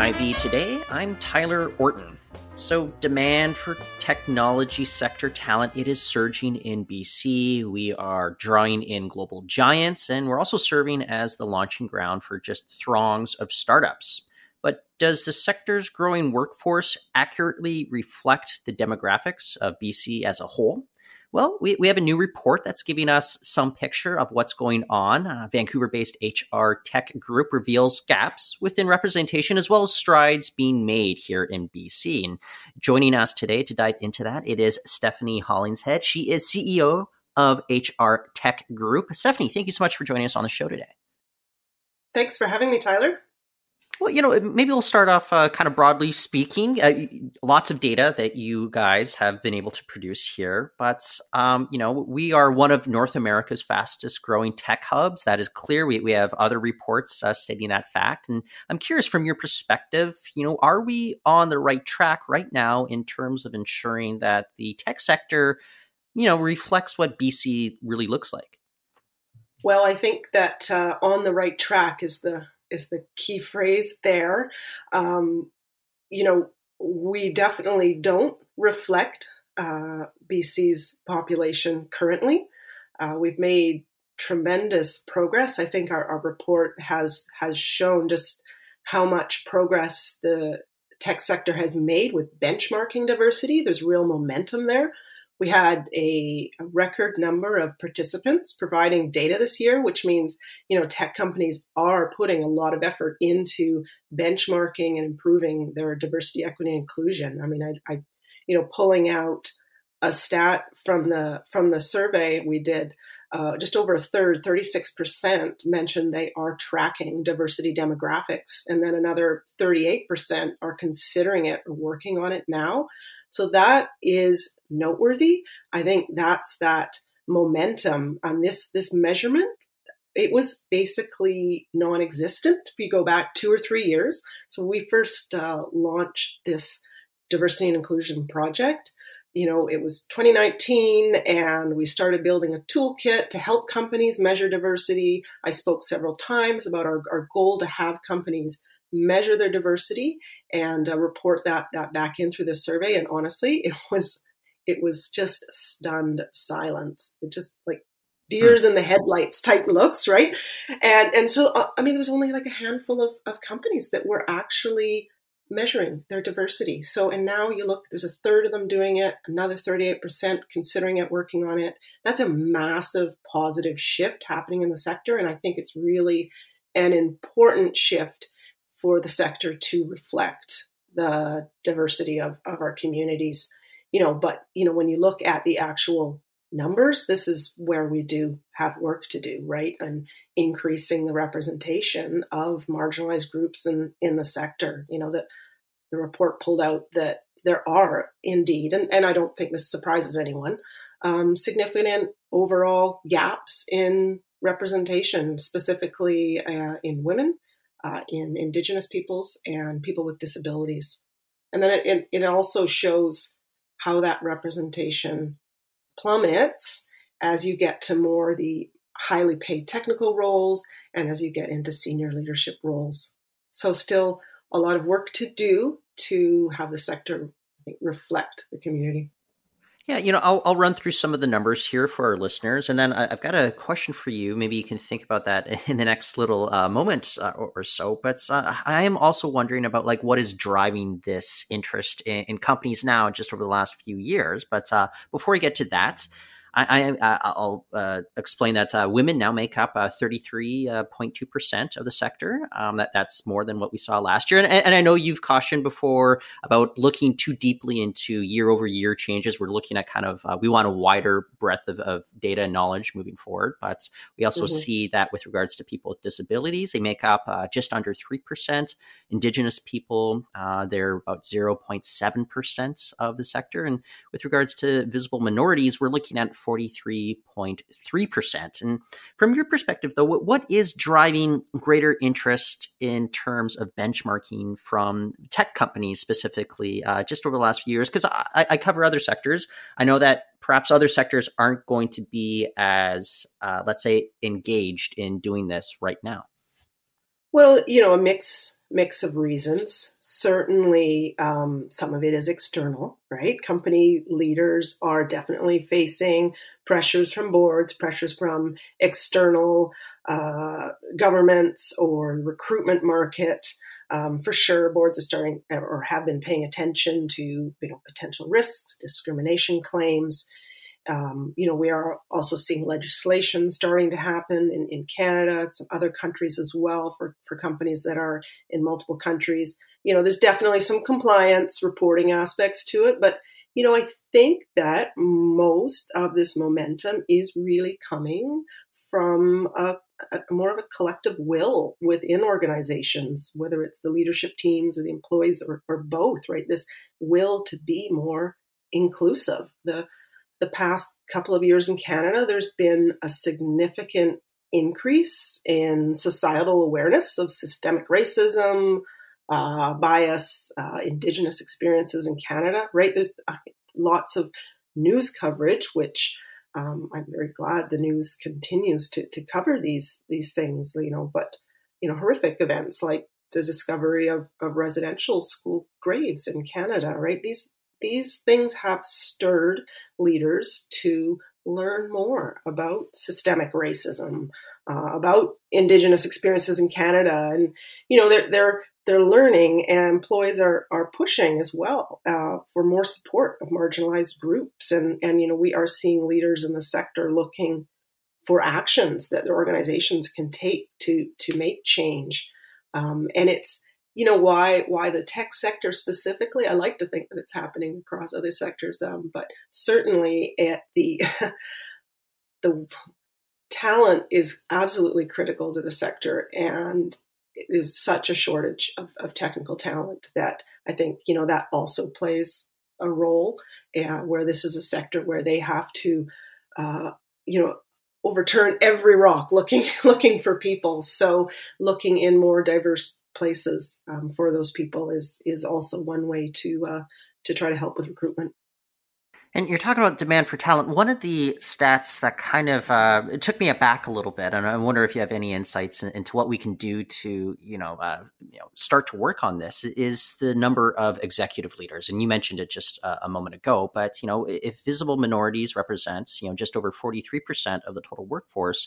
BIV today. I'm Tyler Orton. So, demand for technology sector talent it is surging in BC. We are drawing in global giants, and we're also serving as the launching ground for just throngs of startups. But does the sector's growing workforce accurately reflect the demographics of BC as a whole? Well, we, we have a new report that's giving us some picture of what's going on. Uh, Vancouver based HR Tech Group reveals gaps within representation as well as strides being made here in BC. And joining us today to dive into that, it is Stephanie Hollingshead. She is CEO of HR Tech Group. Stephanie, thank you so much for joining us on the show today. Thanks for having me, Tyler. Well, you know, maybe we'll start off uh, kind of broadly speaking. Uh, lots of data that you guys have been able to produce here, but um, you know, we are one of North America's fastest growing tech hubs. That is clear. We we have other reports uh, stating that fact, and I'm curious from your perspective. You know, are we on the right track right now in terms of ensuring that the tech sector, you know, reflects what BC really looks like? Well, I think that uh, on the right track is the is the key phrase there. Um, you know, we definitely don't reflect uh, BC's population currently. Uh, we've made tremendous progress. I think our, our report has has shown just how much progress the tech sector has made with benchmarking diversity. There's real momentum there. We had a, record number of participants providing data this year, which means you know tech companies are putting a lot of effort into benchmarking and improving their diversity, equity, and inclusion. I mean, I, I you know pulling out a stat from the from the survey we did. Uh, just over a third, 36% mentioned they are tracking diversity demographics, and then another 38% are considering it or working on it now. So that is noteworthy. I think that's that momentum on this this measurement. It was basically non-existent if you go back two or three years. So we first uh, launched this diversity and inclusion project. You know, it was 2019, and we started building a toolkit to help companies measure diversity. I spoke several times about our, our goal to have companies measure their diversity and uh, report that that back in through the survey. And honestly, it was it was just stunned silence. It just like deers in the headlights type looks, right? And and so uh, I mean, there was only like a handful of, of companies that were actually measuring their diversity. So and now you look, there's a third of them doing it, another 38% considering it, working on it. That's a massive positive shift happening in the sector, and I think it's really an important shift for the sector to reflect the diversity of, of our communities. You know but you know when you look at the actual numbers this is where we do have work to do right? And increasing the representation of marginalized groups in in the sector. You know that the report pulled out that there are indeed and, and i don't think this surprises anyone um, significant overall gaps in representation specifically uh, in women uh, in Indigenous peoples and people with disabilities. And then it, it also shows how that representation plummets as you get to more the highly paid technical roles and as you get into senior leadership roles. So, still a lot of work to do to have the sector reflect the community. Yeah, you know, I'll, I'll run through some of the numbers here for our listeners, and then I've got a question for you. Maybe you can think about that in the next little uh, moment uh, or, so. But uh, I am also wondering about like what is driving this interest in, in companies now, just over the last few years. But uh, before we get to that, I, I will uh, explain that uh, women now make up uh, thirty three point two percent of the sector. Um, that that's more than what we saw last year. And, and, I know you've cautioned before about looking too deeply into year over year changes. We're looking at kind of uh, we want a wider breadth of, of, data and knowledge moving forward. But we also mm-hmm. see that with regards to people with disabilities, they make up uh, just under three percent. Indigenous people, uh, they're about zero point seven percent of the sector. And with regards to visible minorities, we're looking at 43.3%. And from your perspective, though, what is driving greater interest in terms of benchmarking from tech companies specifically uh, just over the last few years? Because I, I, cover other sectors. I know that perhaps other sectors aren't going to be as, uh, let's say, engaged in doing this right now. Well, you know, a mix mix of reasons. Certainly, um, some of it is external, right? Company leaders are definitely facing pressures from boards, pressures from external uh, governments or recruitment market. Um, for sure, boards are starting or have been paying attention to you know potential risks, discrimination claims. Um, you know, we are also seeing legislation starting to happen in, in Canada, some other countries as well for, for companies that are in multiple countries. You know, there's definitely some compliance reporting aspects to it, but you know, I think that most of this momentum is really coming from a, a, more of a collective will within organizations, whether it's the leadership teams or the employees or, or both, right? This will to be more inclusive. The the past couple of years in Canada, there's been a significant increase in societal awareness of systemic racism, uh, bias, uh, Indigenous experiences in Canada, right? There's uh, lots of news coverage, which um, I'm very glad the news continues to, to cover these these things, you know, but you know, horrific events like the discovery of, of residential school graves in Canada, right? These these things have stirred leaders to learn more about systemic racism, uh, about Indigenous experiences in Canada, and you know they're they're they're learning, and employees are are pushing as well uh, for more support of marginalized groups, and and you know we are seeing leaders in the sector looking for actions that their organizations can take to to make change, um, and it's you know why why the tech sector specifically i like to think that it's happening across other sectors um, but certainly at the the talent is absolutely critical to the sector and it is such a shortage of, of technical talent that i think you know that also plays a role uh, where this is a sector where they have to uh, you know overturn every rock looking looking for people so looking in more diverse places um, for those people is is also one way to uh, to try to help with recruitment. And you're talking about demand for talent. One of the stats that kind of uh, it took me aback a little bit, and I wonder if you have any insights into what we can do to, you know, uh, you know, start to work on this. Is the number of executive leaders, and you mentioned it just a, a moment ago. But you know, if visible minorities represents, you know, just over 43 percent of the total workforce,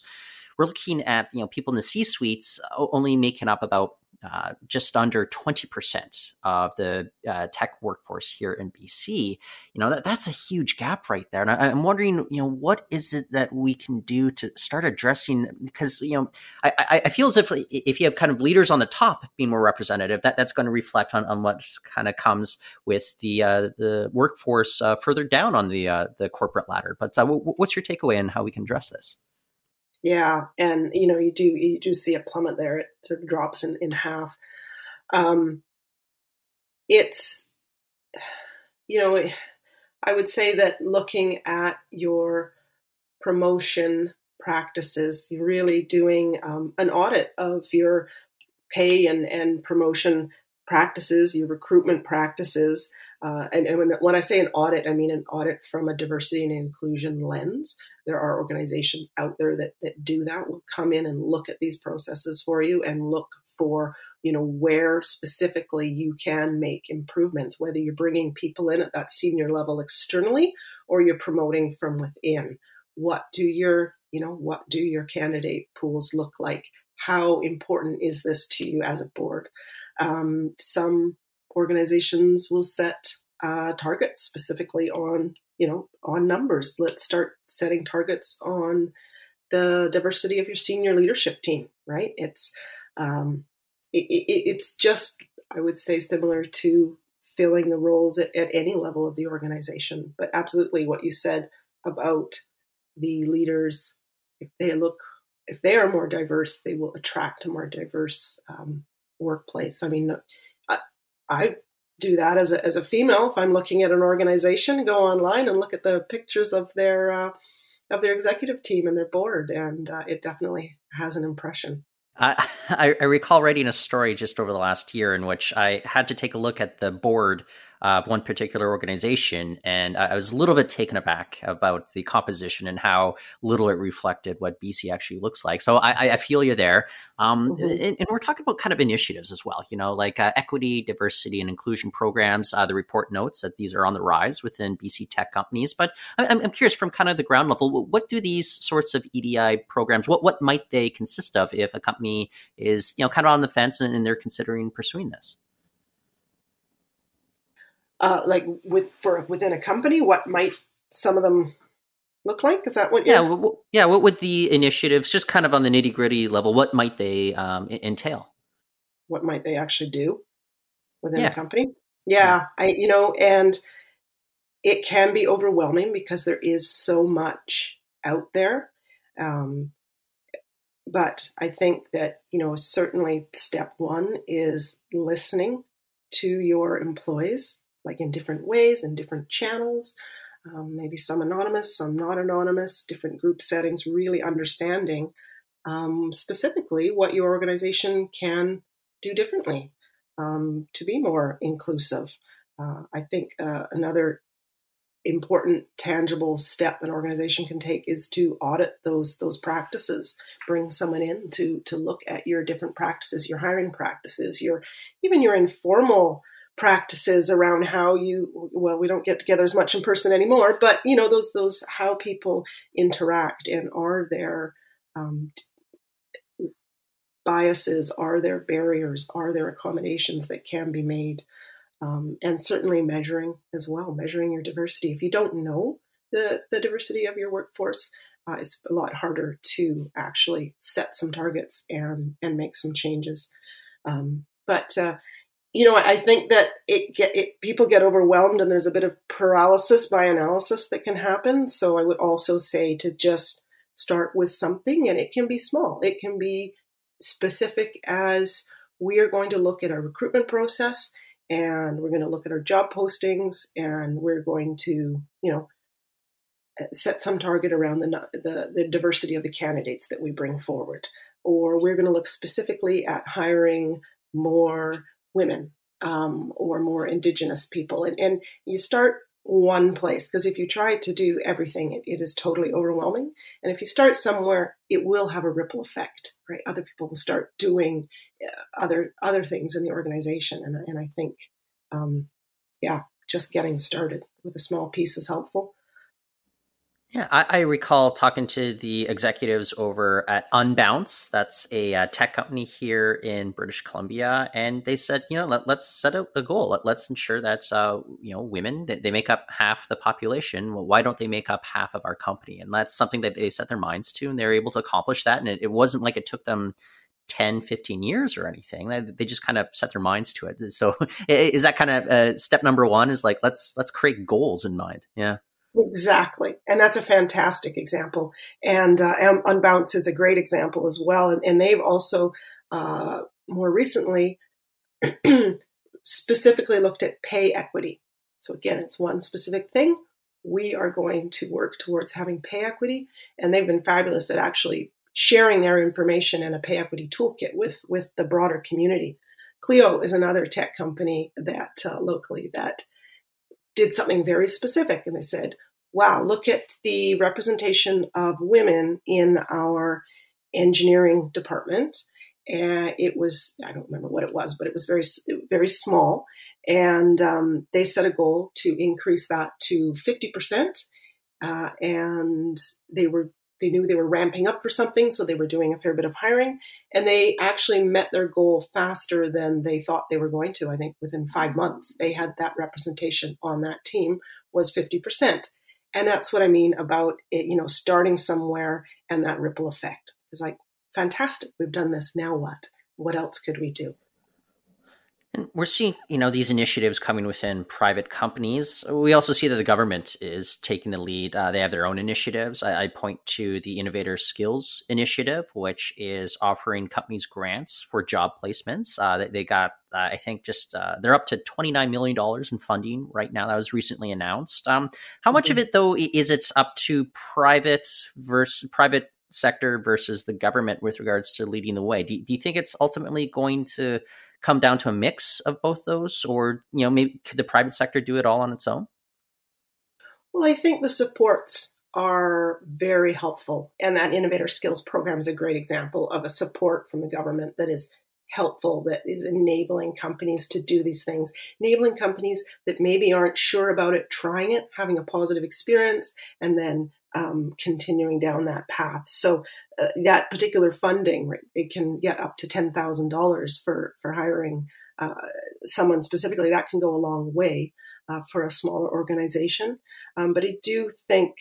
we're looking at you know people in the C suites only making up about uh, just under 20% of the uh, tech workforce here in BC. You know, that, that's a huge gap right there. And I, am wondering, you know, what is it that we can do to start addressing? Because, you know, I, I feel as if if you have kind of leaders on the top being more representative, that, that's going to reflect on, on what kind of comes with the uh, the workforce uh, further down on the uh, the corporate ladder. But what's your takeaway on how we can address this? Yeah, and you know you do you do see a plummet there. It sort of drops in in half. Um, it's you know I would say that looking at your promotion practices, you're really doing um, an audit of your pay and and promotion practices, your recruitment practices. Uh, and, and when, when, I say an audit, I mean an audit from a diversity and inclusion lens. There are organizations out there that, that do that, will come in and look at these processes for you and look for, you know, where specifically you can make improvements, whether you're bringing people in at that senior level externally or you're promoting from within. What do your, you know, what do your candidate pools look like? How important is this to you as a board? Um, some organizations will set uh, targets specifically on you know on numbers. Let's start setting targets on the diversity of your senior leadership team right? It's um, it, it, it's just i would say similar to filling the roles at, at any level of the organization. But absolutely what you said about the leaders if they look if they are more diverse they will attract a more diverse um, workplace. I mean I, I do that as a, as a female. If i'm looking at an organization go online and look at the pictures of their uh, of their executive team and their board and uh, it definitely has an impression. I, I recall writing a story just over the last year in which I had to take a look at the board of one particular organization, and I was a little bit taken aback about the composition and how little it reflected what BC actually looks like. So I, I feel you there. Um, mm-hmm. and, and, we're talking about kind of initiatives as well, you know, like uh, equity, diversity, and inclusion programs. Uh, the report notes that these are on the rise within BC tech companies. But I'm, I'm curious from kind of the ground level, what do these sorts of EDI programs, what, what might they consist of if a company is, you know, kind of on the fence and, and they're considering pursuing this? Uh, like with for within a company, what might some of them look like? Is that what? Yeah, well, yeah. What would the initiatives, just kind of on the nitty gritty level, what might they um, entail? What might they actually do within yeah. a company? Yeah, yeah, I you know, and it can be overwhelming because there is so much out there. Um, but I think that you know certainly step one is listening to your employees, like in different ways in different channels um, maybe some anonymous, some not anonymous, different group settings, really understanding um, specifically what your organization can do differently um, to be more inclusive. Uh, I think uh, another important tangible step an organization can take is to audit those those practices bring someone in to to look at your different practices your hiring practices your even your informal practices around how you well we don't get together as much in person anymore but you know those those how people interact and are there um, biases are there barriers are there accommodations that can be made um, and certainly measuring as well measuring your diversity. If you don't know the the diversity of your workforce uh, it's a lot harder to actually set some targets and and make some changes. Um, but uh, you know, I think that it get it, people get overwhelmed and there's a bit of paralysis by analysis that can happen. So I would also say to just start with something, and it can be small. It can be specific as we are going to look at our recruitment process, and we're going to look at our job postings, and we're going to, you know, set some target around the the, the diversity of the candidates that we bring forward, or we're going to look specifically at hiring more women um, or more indigenous people. And, and you start one place because if you try to do everything, it, it is totally overwhelming. And if you start somewhere, it will have a ripple effect, right? Other people will start doing uh, other other things in the organization, and and I think, um, yeah, just getting started with a small piece is helpful. Yeah, I, I, recall talking to the executives over at Unbounce. That's a uh, tech company here in British Columbia, and they said, you know, let, us set a, a goal. Let, us ensure that uh, you know women they, they, make up half the population. Well, why don't they make up half of our company? And that's something that they set their minds to, and they were able to accomplish that. And it, it wasn't like it took them 10 15 years or anything they, just kind of set their minds to it so is that kind of uh, step number one is like let's let's create goals in mind yeah Exactly. And that's a fantastic example. And uh, Unbounce is a great example as well. And, and they've also, uh, more recently, specifically looked at pay equity. So, again, it's one specific thing. We are going to work towards having pay equity. And they've been fabulous at actually sharing their information in a pay equity toolkit with, with the broader community. Clio is another tech company that uh, locally that did something very specific and they said, wow, look at the representation of women in our engineering department. And it was, I don't remember what it was, but it was very, very small. And um, they set a goal to increase that to 50%. Uh, and they were they knew they were ramping up for something, so they were doing a fair bit of hiring, and they actually met their goal faster than they thought they were going to. I think within five months, they had that representation on that team was fifty percent, and that's what I mean about it. You know, starting somewhere and that ripple effect is like fantastic. We've done this. Now what? What else could we do? And we're seeing, you know, these initiatives coming within private companies. We also see that the government is taking the lead. Uh, they have their own initiatives. I, I, point to the Innovator Skills Initiative, which is offering companies grants for job placements. Uh, they, they, got, uh, I think, just uh, they're up to twenty nine million dollars in funding right now. That was recently announced. Um, how much mm-hmm. of it, though, is it's up to private versus private sector versus the government with regards to leading the way. Do, do you think it's ultimately going to come down to a mix of both those, or you know, maybe could the private sector do it all on its own? Well, I think the supports are very helpful, and that Innovator Skills Program is a great example of a support from the government that is helpful that is enabling companies to do these things, enabling companies that maybe aren't sure about it, trying it, having a positive experience, and then um, continuing down that path. So uh, that particular funding, it can get up to ten thousand dollars for for hiring uh, someone specifically. That can go a long way uh, for a smaller organization. Um, but I do think,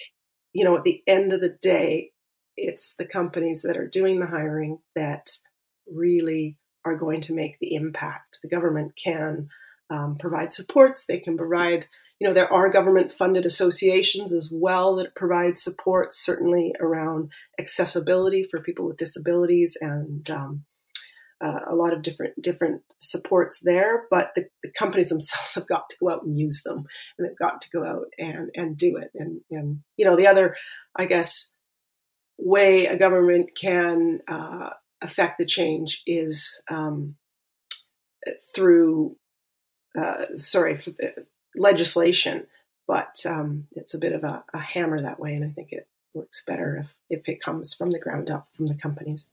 you know, at the end of the day, it's the companies that are doing the hiring that really are going to make the impact. The government can um, provide supports, they can provide, you know, there are government funded associations as well that provide support, certainly around accessibility for people with disabilities and um, uh, a lot of different different supports there, but the, the, companies themselves have got to go out and use them, and they've got to go out and and do it. And and you know the other, I guess, way a government can uh, affect the change is um, through, uh, sorry, for the legislation, but um, it's a bit of a, a, hammer that way, and I think it works better if, if it comes from the ground up from the companies.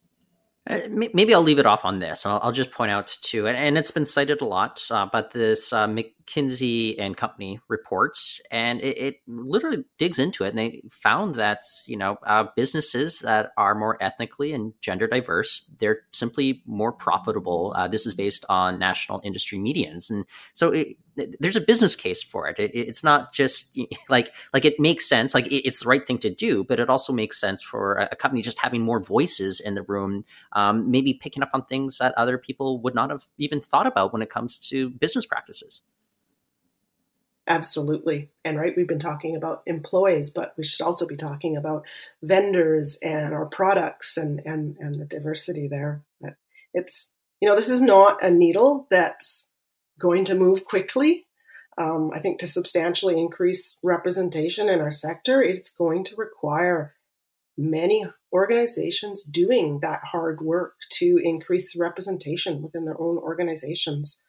Uh, maybe I'll leave it off on this. I'll, I'll just point out too, and, and, it's been cited a lot, uh, but this uh, McKinsey and Company reports, and it, it, literally digs into it, and they found that you know uh, businesses that are more ethnically and gender diverse, they're simply more profitable. Uh, this is based on national industry medians, and so it, there's a business case for it. it. It's not just like like it makes sense, like it's the right thing to do, but it also makes sense for a company just having more voices in the room, um, maybe picking up on things that other people would not have even thought about when it comes to business practices. Absolutely. And right, we've been talking about employees, but we should also be talking about vendors and our products and and and the diversity there. It's you know, this is not a needle that's going to move quickly. Um, I think to substantially increase representation in our sector, it's going to require many organizations doing that hard work to increase representation within their own organizations.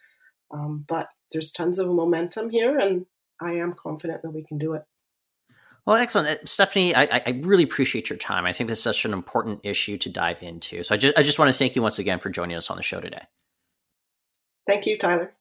Um, but there's tons of momentum here, and I am confident that we can do it. Well, excellent, uh, Stephanie. I, I, really appreciate your time. I think this is such an important issue to dive into. So I just I just want to thank you once again for joining us on the show today. Thank you, Tyler.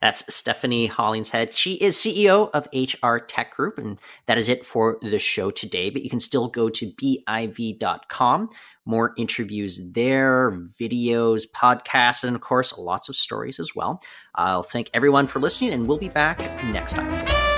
That's Stephanie Hollingshead. She is CEO of HR Tech Group, and that is it for the show today. But you can still go to biv.com. More interviews there, videos, podcasts, and of course, lots of stories as well. I'll thank everyone for listening, and we'll be back next time.